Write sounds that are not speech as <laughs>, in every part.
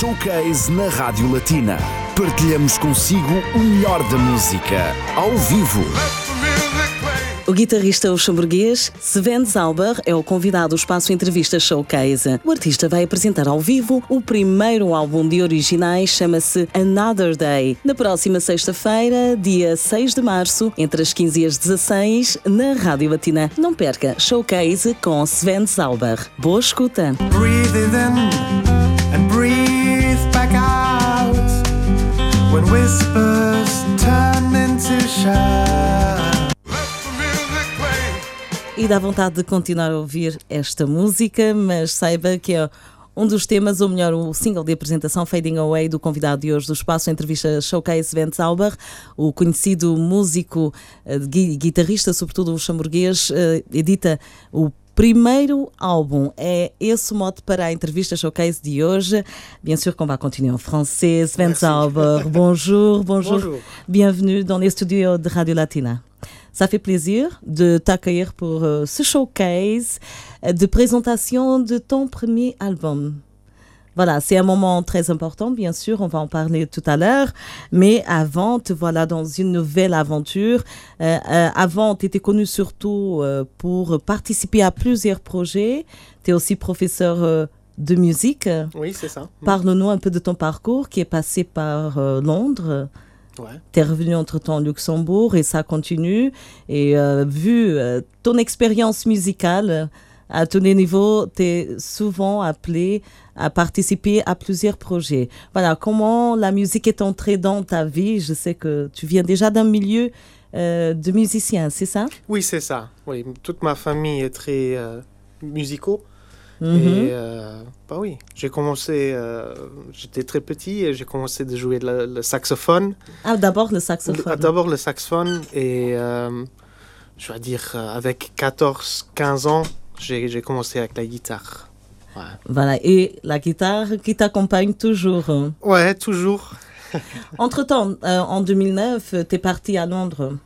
Showcase na Rádio Latina. Partilhamos consigo o melhor da música, ao vivo. O guitarrista luxemburguês Sven Zauber é o convidado do Espaço Entrevista Showcase. O artista vai apresentar ao vivo o primeiro álbum de originais, chama-se Another Day, na próxima sexta-feira, dia 6 de março, entre as 15 e as 16, na Rádio Latina. Não perca Showcase com Sven Zauber. Boa escuta! Breathe When whispers turn into shouts. E dá vontade de continuar a ouvir esta música, mas saiba que é um dos temas, ou melhor, o single de apresentação Fading Away do convidado de hoje do Espaço Entrevista Showcase Vent Zauber, o conhecido músico, eh, gui- guitarrista, sobretudo luxemburguês, eh, edita o primeiro álbum. É esse o mote para a entrevista showcase de hoje. Bien sûr qu'on va continuer en français. Sven. Zauber, bonjour, bonjour. Bonjour. Bienvenue dans les studios de Radio Latina. Ça fait plaisir de t'accueillir pour euh, ce showcase de présentation de ton premier album. Voilà, c'est un moment très important, bien sûr, on va en parler tout à l'heure. Mais avant, te voilà dans une nouvelle aventure. Euh, euh, avant, tu étais connu surtout euh, pour participer à plusieurs projets. Tu es aussi professeur de musique. Oui, c'est ça. Parle-nous un peu de ton parcours qui est passé par Londres. Ouais. Tu es revenu entre-temps au Luxembourg et ça continue. Et vu ton expérience musicale, à tous les niveaux, tu es souvent appelé à participer à plusieurs projets. Voilà, comment la musique est entrée dans ta vie? Je sais que tu viens déjà d'un milieu euh, de musicien, c'est ça? Oui, c'est ça. Oui, toute ma famille est très euh, musicaux. Mhm. Et euh, bah oui, j'ai commencé, euh, j'étais très petit et j'ai commencé de jouer le, le saxophone. Ah, d'abord le saxophone. D'abord le saxophone et je vais dire avec 14-15 ans, j'ai commencé avec la guitare. Ouais, Voilà, et la guitare qui t'accompagne toujours. hein. ouais toujours. <laughs> Entre-temps, euh, en 2009, tu es parti à Londres.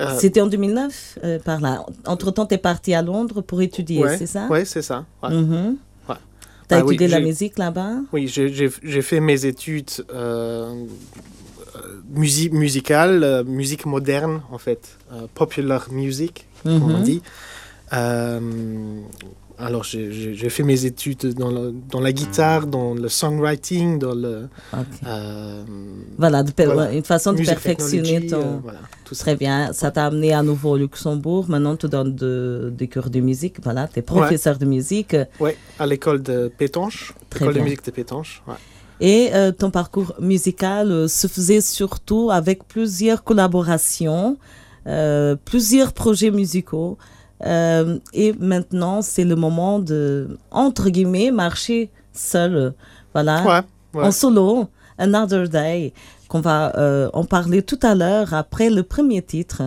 Euh, C'était en 2009, euh, par là. Entre-temps, tu es parti à Londres pour étudier, ouais, c'est ça? Ouais, c'est ça. ouais. Mhm. Ouais. Tu as Bah oui, étudié la musique là-bas? Oui, j'ai- fait mes études euh, musique moderne en fait, popular music, comme on Mhm. dit. Euh, alors j'ai- fait mes études dans, le- dans la guitare, dans le songwriting, dans le euh, Voilà, de per- Voilà. une façon de perfectionner ton... euh, voilà, tout ça. Très bien, ça t'a amené à nouveau au Luxembourg. Maintenant, tu donnes de- des cours de musique. Voilà, tu es professeur de musique. Ouais, à l'école de Pétanche, l'école de musique de Pétanche. ouais. Et euh, ton parcours musical se faisait surtout avec plusieurs collaborations, plusieurs projets musicaux. Euh, et maintenant, c'est le moment de, entre guillemets, marcher seul. Voilà, Ouais, ouais. en solo, Another Day, qu'on va euh, en parler tout à l'heure après le premier titre.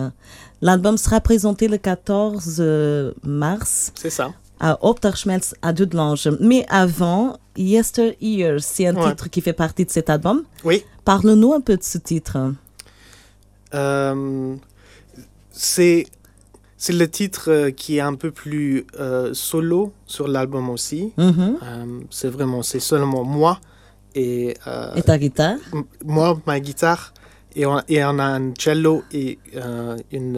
L'album sera présenté le 14 euh, mars c'est ça. à Opterschmelz à Dudelange. Mais avant, Yester Years, c'est un Ouais. titre qui fait partie de cet album. Oui. Parle-nous un peu de ce titre. Euh, c'est c'est le titre euh, qui est un peu plus euh, solo sur l'album aussi. Mhm. Euh, c'est vraiment c'est seulement moi et, euh, Et ta guitare? moi ma guitare et on, et on a un cello et une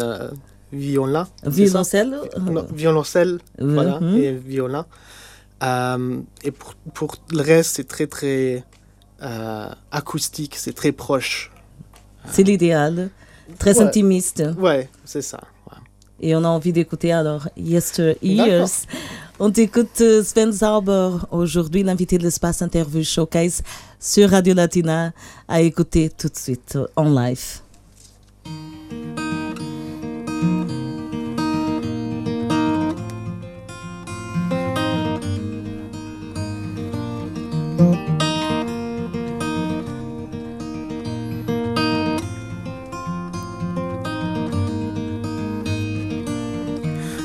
ça Violoncelle? Violoncelle voilà Mhm. et Euh, et pour, pour le reste c'est très très acoustique c'est très proche C'est l'idéal. Très Ouais. intimiste. ouais c'est ça. Et on a envie d'écouter alors Yester. Years. On t'écoute euh, Sven Zauber, aujourd'hui l'invité de l'espace interview showcase sur Radio Latina, à écouter tout de suite en live.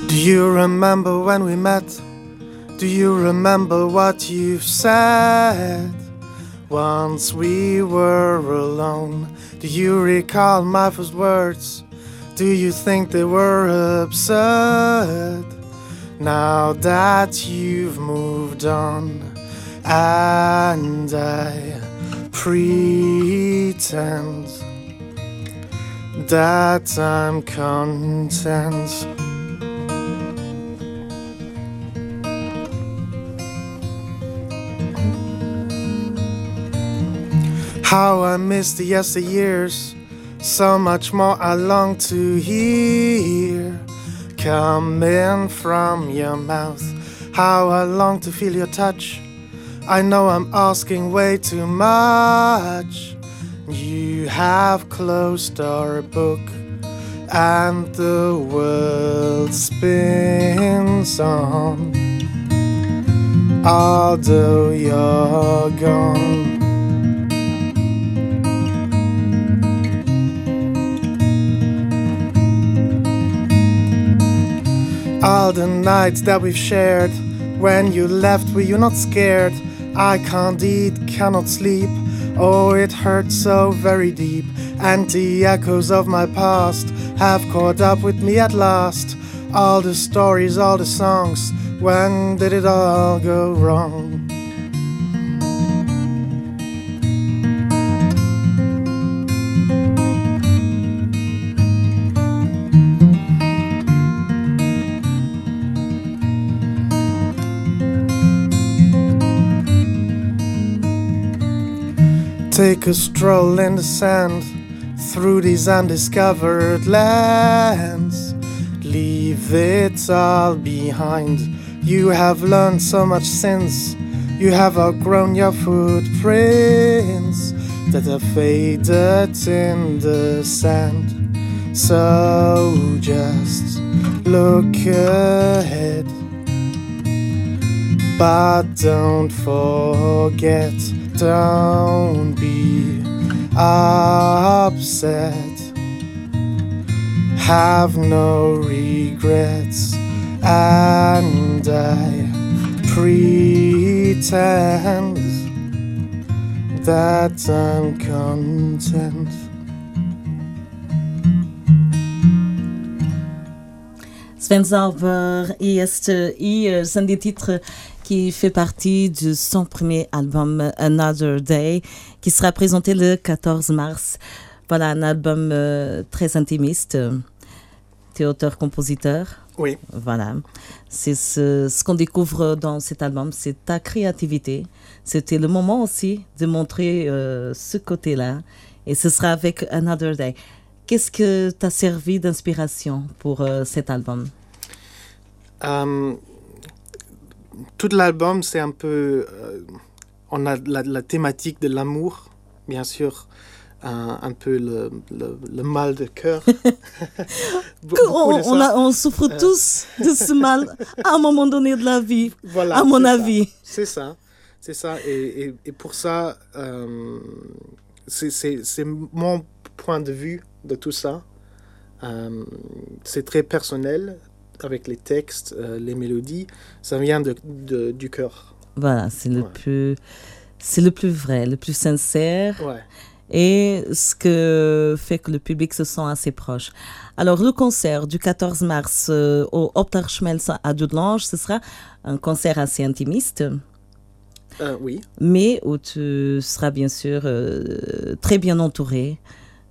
Do you remember when we met? Do you remember what you said? Once we were alone. Do you recall my first words? Do you think they were absurd? Now that you've moved on, and I pretend that I'm content. How I miss the yesteryears, so much more I long to hear coming from your mouth. How I long to feel your touch. I know I'm asking way too much. You have closed our book, and the world spins on. Although you're gone. All the nights that we've shared, when you left, were you not scared? I can't eat, cannot sleep. Oh, it hurts so very deep. And the echoes of my past have caught up with me at last. All the stories, all the songs, when did it all go wrong? Take a stroll in the sand through these undiscovered lands. Leave it all behind. You have learned so much since you have outgrown your footprints that have faded in the sand. So just look ahead, but don't forget don't be upset. Have no regrets, and I pretend that I'm content. Sven Zauber et este i sont des titres qui fait partie de son premier album Another Day qui sera présenté le 14 mars. Voilà un album euh, très intimiste. Tu es auteur-compositeur. Oui. Voilà. C'est ce, ce qu'on découvre dans cet album, c'est ta créativité. C'était le moment aussi de montrer euh, ce côté-là. Et ce sera avec Another Day. Qu'est-ce que t'a servi d'inspiration pour euh, cet album? Euh, tout l'album, c'est un peu. euh, on a la, la thématique de l'amour, bien sûr, un, un peu le, le- le mal de cœur. <laughs> On, de on ça. a- on souffre tous de ce mal à un moment donné de la vie, Voilà, à mon avis. C'est ça, c'est ça. Et, et- et pour ça, euh, c'est- mon point de vue de tout ça. Euh, c'est très personnel avec les textes, euh, les mélodies. Ça vient de, de- du cœur. Voilà, c'est le Ouais. plus, c'est le plus vrai, le plus sincère. Ouais. et ce que fait que le public se sent assez proche. Alors, le concert du 14 mars euh, au Opterschmelz à Dudelange, ce sera un concert assez intimiste, Euh, oui, mais où tu seras bien sûr euh, très bien entouré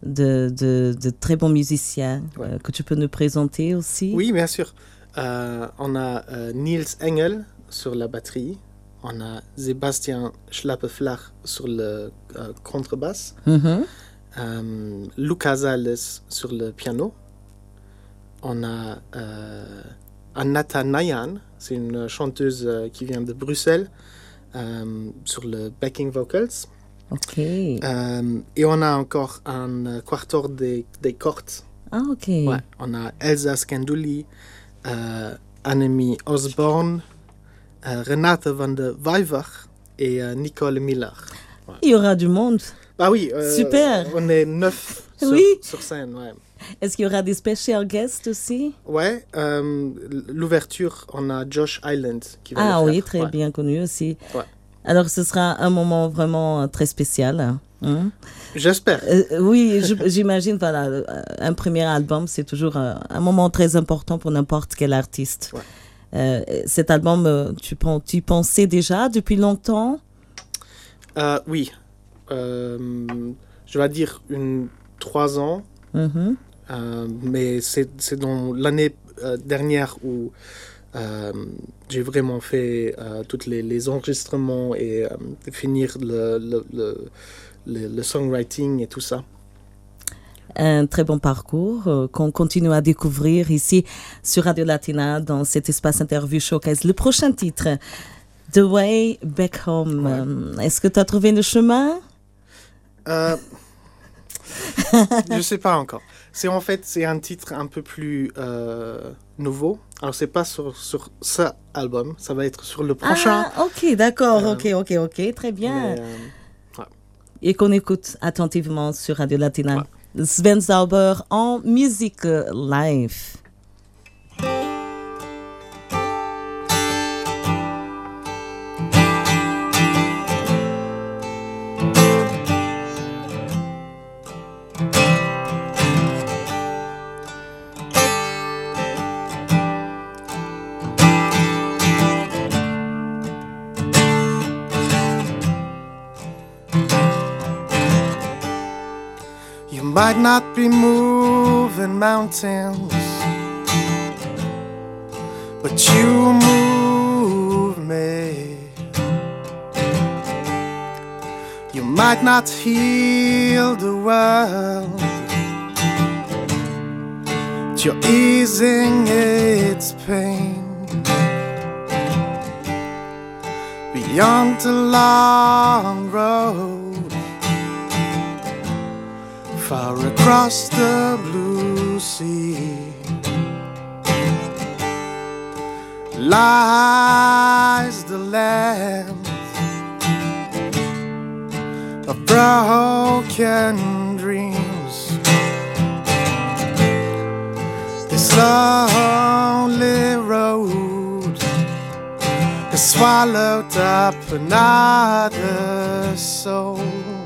de, de, de très bons musiciens Ouais. euh, que tu peux nous présenter aussi. oui, bien sûr. Euh, on a euh, Niels Engel sur la batterie. On a Sébastien Schlappeflach sur le contrebasse. Mhm. Euh, Luca Zales sur le piano. On a euh, Anata Nayan, c'est une chanteuse qui vient de Bruxelles, euh, sur le backing vocals. Ok. Euh, et on a encore un euh, quartor des, des cordes. Ah, ok. Ouais, on a Elsa Scanduli, euh, Annemie Osborne, euh, Renate van de Weivach et Nicole Miller. Il y aura du monde. Ah oui, Super. On est neuf <laughs> sur, Oui. sur scène, ouais. Est-ce qu'il y aura des special guests aussi? Ouais, euh, l'ouverture, on a Josh Island qui va Ah le oui, faire, très ouais. bien connu aussi. Ouais. Alors, ce sera un moment vraiment euh, très spécial. hein. J'espère. Euh, oui, <laughs> j'imagine, voilà, euh, un premier album, c'est toujours un, moment très important pour n'importe quel artiste. Ouais. Euh, cet album, tu, tu y pensais déjà depuis longtemps? Euh, oui. Je vais dire une trois ans, Mhm. euh, mais c'est dans l'année dernière où euh, j'ai vraiment fait euh, tous les, les enregistrements et euh, finir le, le, le, le- songwriting et tout ça. Un très bon parcours euh, qu'on continue à découvrir ici sur Radio Latina dans cet espace interview showcase. Le prochain titre, The Way Back Home. Est-ce que tu as trouvé le chemin? <laughs> Je sais pas encore. C'est en fait c'est un titre un peu plus nouveau. Alors c'est pas sur sur ce album, ça va être sur le prochain. Ah, ok, d'accord, Euh, ok, ok, ok, très bien. mais, euh, Et qu'on écoute attentivement sur Radio Latina. Sven Sauber en musique live. Might not be moving mountains, but you move me. You might not heal the world, but you're easing its pain. Beyond the long road far across the blue sea lies the land of broken dreams. This lonely road has swallowed up another soul.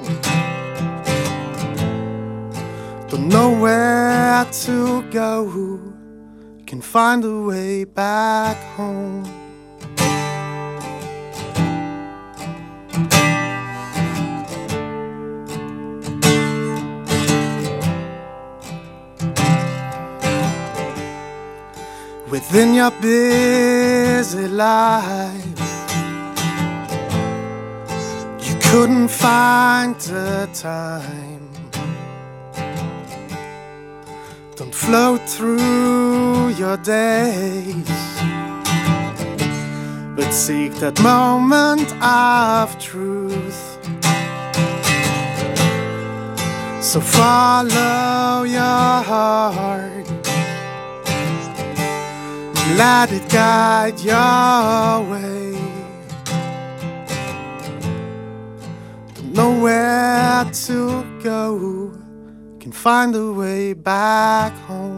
Don't know where to go. Can find a way back home. Within your busy life, you couldn't find the time. Don't float through your days, but seek that moment of truth. So follow your heart, let it guide your way. Don't know where to go can find a way back home.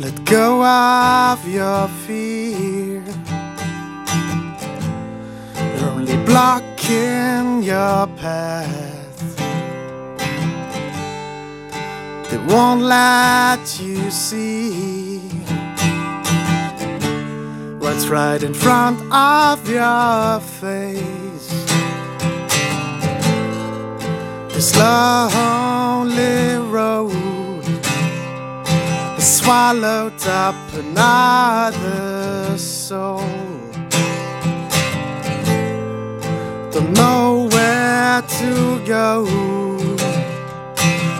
Let go of your fear. You're only blocking your path. They won't let you see what's right in front of your face. This lonely road swallowed up another soul. Don't know where to go.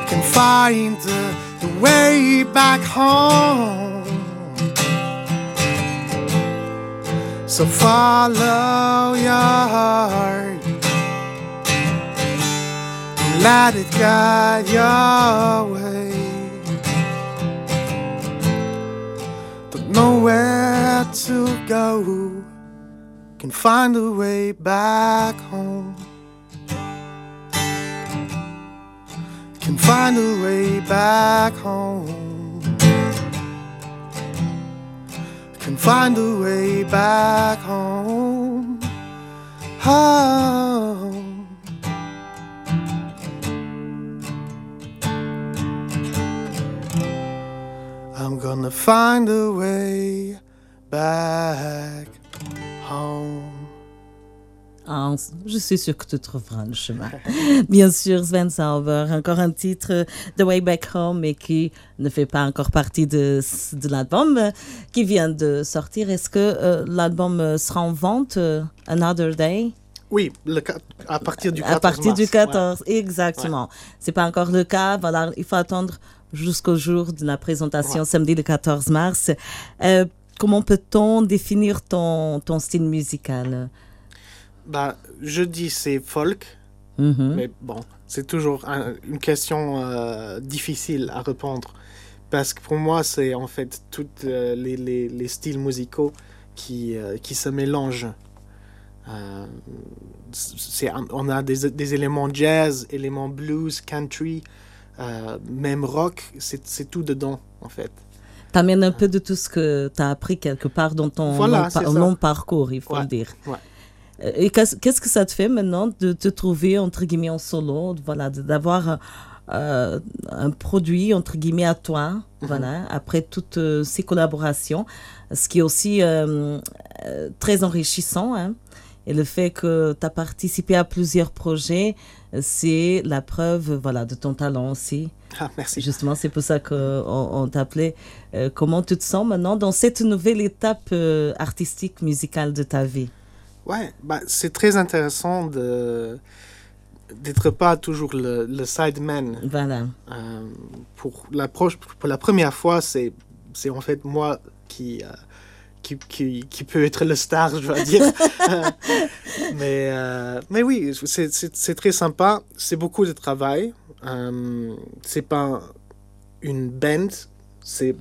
Can find the, the way back home. So follow your heart. Let it guide your way. Don't know where to go can find a way back home. Can find a way back home. Can find a way back home. Home. Gonna find a way back home. Je suis sûre que tu trouveras le chemin. <laughs> Bien sûr, Sven Sauber, encore un titre de Way Back Home, mais qui ne fait pas encore partie de, de l'album euh, qui vient de sortir. Est-ce que euh, l'album euh, sera en vente euh, Another Day? Oui, le, à partir du 14 À partir du mars, 14, exactement. C'est pas encore le cas. Voilà, il faut attendre jusqu'au jour de la présentation, Ouais. samedi le 14 mars. Euh, comment peut-on définir ton, ton style musical? Bah, je dis c'est folk, Mhm. mais bon, c'est toujours un- une question euh, difficile à répondre. Parce que pour moi, c'est en fait tous euh, les, les- les styles musicaux qui, qui se mélangent. C'est on a des, des éléments jazz, éléments blues, country, même rock, c'est tout dedans en fait. T'amènes un peu de tout ce que tu as appris quelque part dans ton Voilà, parcours, il faut Ouais, le dire. ouais. Euh, Et qu'est-ce que ça te fait maintenant de te trouver, entre guillemets, en solo, voilà, d'avoir euh, un produit, entre guillemets, à toi, Mhm. voilà, après toutes euh, ces collaborations, ce qui est aussi euh, euh, très enrichissant, hein. Et le fait que tu as participé à plusieurs projets, c'est la preuve, voilà, de ton talent aussi. Ah, merci. Justement, c'est pour ça qu'on on t'appelait. Euh, comment tu te sens maintenant dans cette nouvelle étape euh, artistique, musicale de ta vie? Ouais, bah, c'est très intéressant de d'être pas toujours le, le sideman. Voilà. Euh, pour, la pro- pour la première fois, c'est c'est en fait moi qui, euh, qui, qui, qui peut être le star, je dois dire. <laughs> mais, euh, mais oui, c'est- très sympa. C'est beaucoup de travail. Euh, c'est pas une band, c'est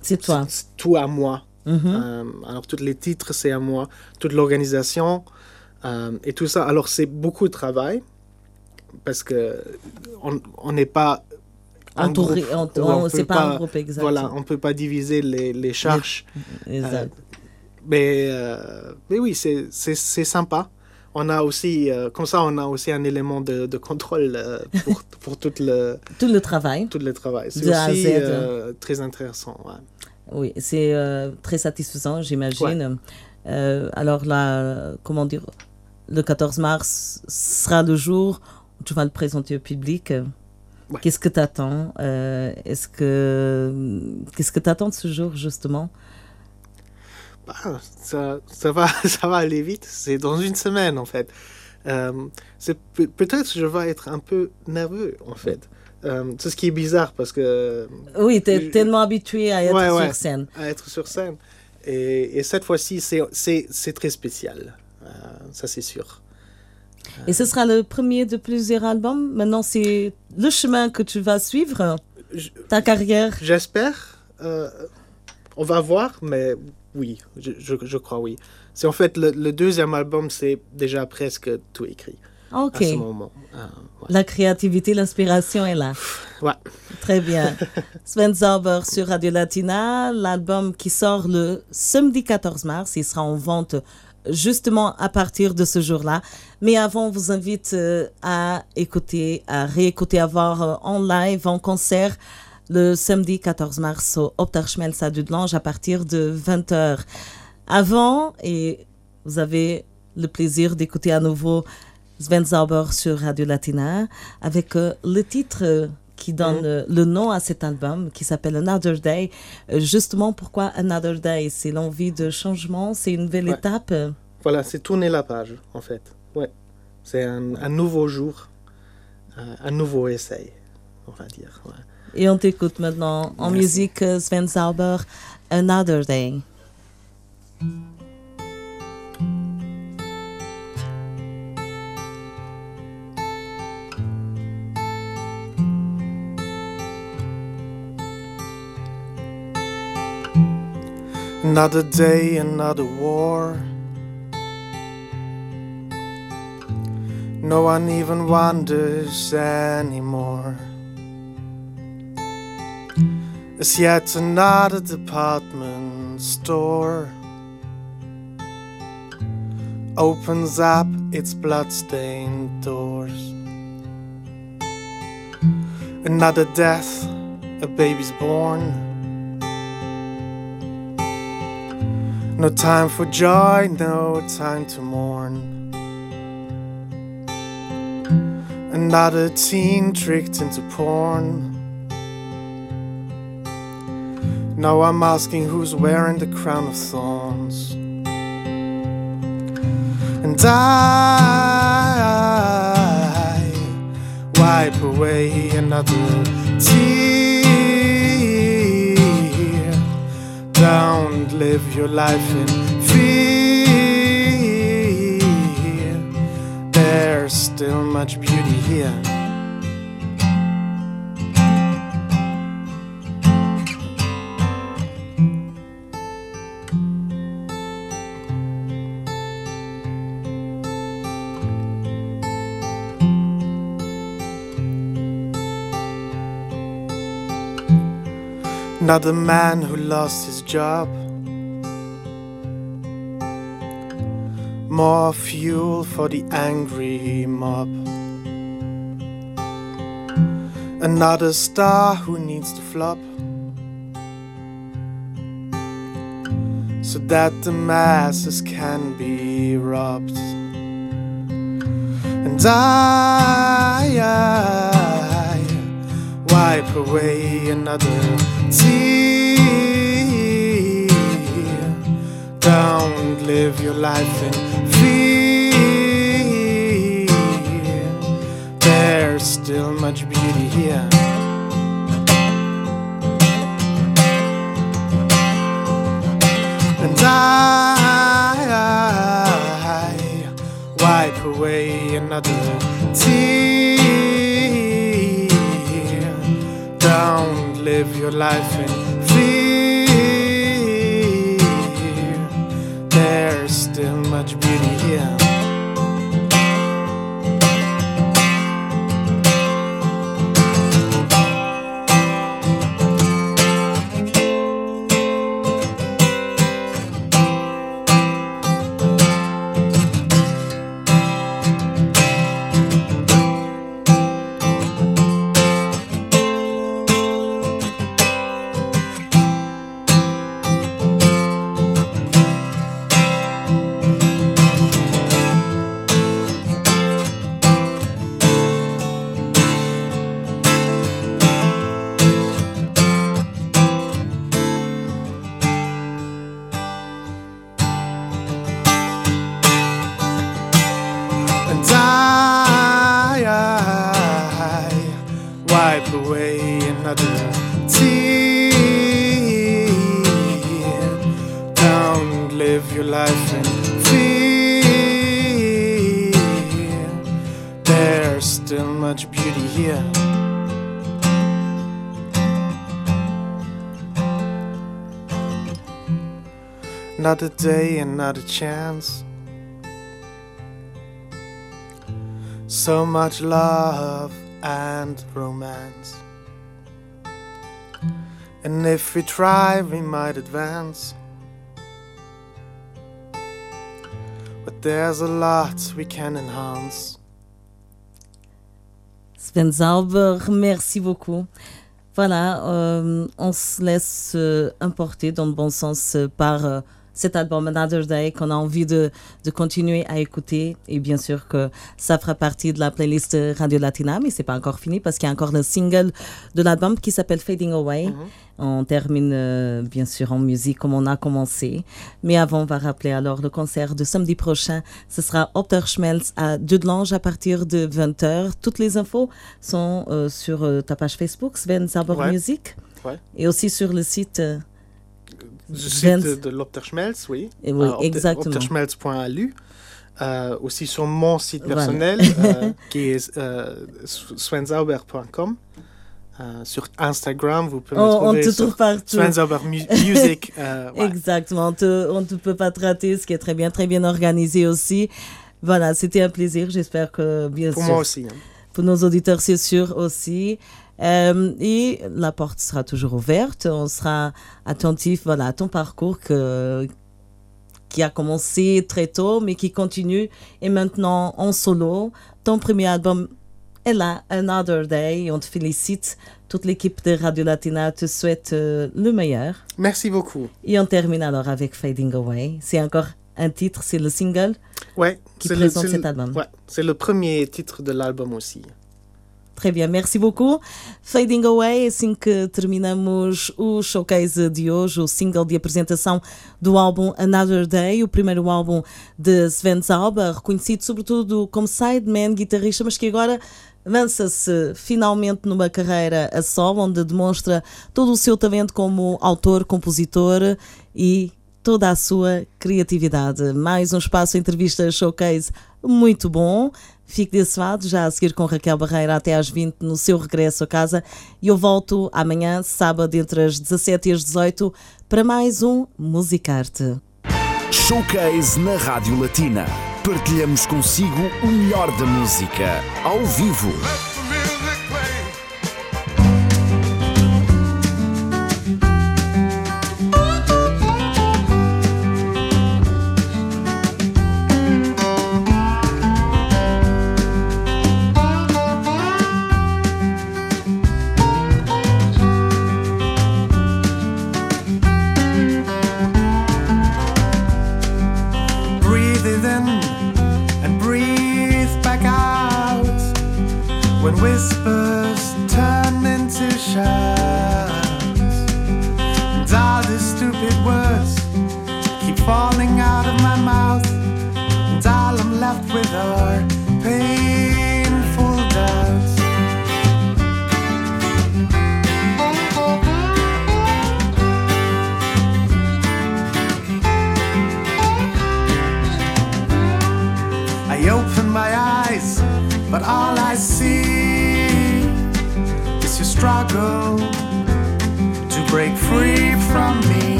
C'est toi. c'est tout à moi. Mhm. Euh, alors, tous les titres, c'est à moi. Toute l'organisation euh, et tout ça. Alors, c'est beaucoup de travail parce que on n'est pas. Entouré, c'est pas, un groupe exact. Voilà, on peut pas diviser les, les charges. <laughs> Exact. Mais, euh, mais oui, c'est sympa. On a aussi, euh, comme ça, on a aussi un élément de, de contrôle euh, pour, <laughs> pour tout, le, Tout le travail. tout le travail. C'est aussi euh, très intéressant. ouais. Oui, c'est euh, très satisfaisant, j'imagine. Euh, alors là, comment dire, le 14 mars sera le jour où tu vas le présenter au public. Ouais. Qu'est-ce que tu attends Est-ce que qu'est-ce que tu attends de ce jour justement? Bah, ça, ça, va, <laughs> ça va aller vite. C'est dans une semaine, en fait. Euh, c'est Peut-être que je vais être un peu nerveux, en fait. Euh, c'est ce qui est bizarre parce que Oui, tu es Je- tellement habitué à être Ouais, ouais. sur scène. à être sur scène. Et, et cette fois-ci, c'est- très spécial. Euh, ça, c'est sûr. Et ce sera le premier de plusieurs albums. Maintenant, c'est le chemin que tu vas suivre, ta carrière. J'espère. euh, on va voir, mais oui, je, je, je crois oui. C'est en fait le, le deuxième album, c'est déjà presque tout écrit Ok. à ce moment. Euh, ouais. La créativité, l'inspiration est là. Ouais. Très bien. <laughs> Sven Zauber sur Radio Latina, l'album qui sort le samedi 14 mars. Il sera en vente justement à partir de ce jour-là. Mais avant, on vous invite euh, à écouter, à réécouter, à voir euh, en live, en concert, le samedi 14 mars au Optarschmelz à Dudelange à partir de 20h. Avant, et vous avez le plaisir d'écouter à nouveau Sven Zauber sur Radio Latina avec euh, le titre qui donne euh, le nom à cet album qui s'appelle Another Day. Euh, justement, pourquoi Another Day? C'est l'envie de changement, c'est une nouvelle Ouais. étape? Voilà, c'est tourner la page, en fait. Ouais. C'est un, un nouveau jour, euh, un nouveau essai, on va dire. ouais. Et on t'écoute maintenant en Merci. musique euh, Sven Zauber, Another Day. Another day, another war. No one even wonders anymore. It's yet another department store opens up its bloodstained doors. Another death, a baby's born. No time for joy, no time to mourn. Another teen tricked into porn. Now I'm asking who's wearing the crown of thorns. And I wipe away another tear. Don't live your life in fear. There's still much beauty here. Not the man who lost his job. More fuel for the angry mob. Another star who needs to flop. So that the masses can be robbed. And I, I wipe away another Don't live your life in fear. There's still much beauty here. And I, I wipe away another tear. Live your life in fear. Another tear. Don't live your life in fear. There's still much beauty here. Another day, another chance. So much love and romance. And if we try, we might advance. But there's a lot we can enhance. Sven merci beaucoup. Voilà, euh, on se laisse euh, importer dans le bon sens euh, par cet album Another Day qu'on a envie de, de continuer à écouter. Et bien sûr que ça fera partie de la playlist Radio Latina, mais c'est pas encore fini parce qu'il y a encore le single de l'album qui s'appelle Fading Away. On termine euh, bien sûr en musique comme on a commencé. Mais avant, on va rappeler alors le concert de samedi prochain. Ce sera Opterschmelz à Dudelange à partir de 20h. Toutes les infos sont euh, sur euh, ta page Facebook, Sven Zabor Ouais. Music. Ouais. Et aussi sur le site. Du site de, de l'Opterschmelz, oui. Et oui, opter- exactement. Opterschmelz.lu. Euh, aussi sur mon site Voilà. personnel, <laughs> euh, qui est euh, swenzauber.com. Euh, sur Instagram, vous pouvez On, me on trouver te sur trouve partout. Mu- <laughs> Music. euh, ouais. Exactement, on te- on ne te peut pas te rater, ce qui est très bien, très bien organisé aussi. Voilà, c'était un plaisir. J'espère que, bien Pour sûr, moi aussi. hein. pour nos auditeurs, c'est sûr aussi. Euh, et la porte sera toujours ouverte. On sera attentif voilà, à ton parcours que, qui a commencé très tôt, mais qui continue. Et maintenant en solo. Ton premier album est là, Another Day. On te félicite. Toute l'équipe de Radio Latina te souhaite euh, le meilleur. Merci beaucoup. Et on termine alors avec Fading Away. C'est encore un titre, c'est le single Ouais, qui le- présente c'est cet le- album. Ouais, c'est le premier titre de l'album aussi. Très bien, merci beaucoup. Fading Away, assim que terminamos o showcase de hoje, o single de apresentação do álbum Another Day, o primeiro álbum de Sven Zauber, reconhecido sobretudo como sideman, guitarrista, mas que agora lança-se finalmente numa carreira a solo, onde demonstra todo o seu talento como autor, compositor e toda a sua criatividade. Mais um espaço entrevista showcase muito bom. Fique desse lado, já a seguir com Raquel Barreira até às 20 no seu regresso a casa. E eu volto amanhã, sábado, entre as 17 e as 18, para mais um Musicarte. Showcase na Rádio Latina. Partilhamos consigo o melhor da música, ao vivo.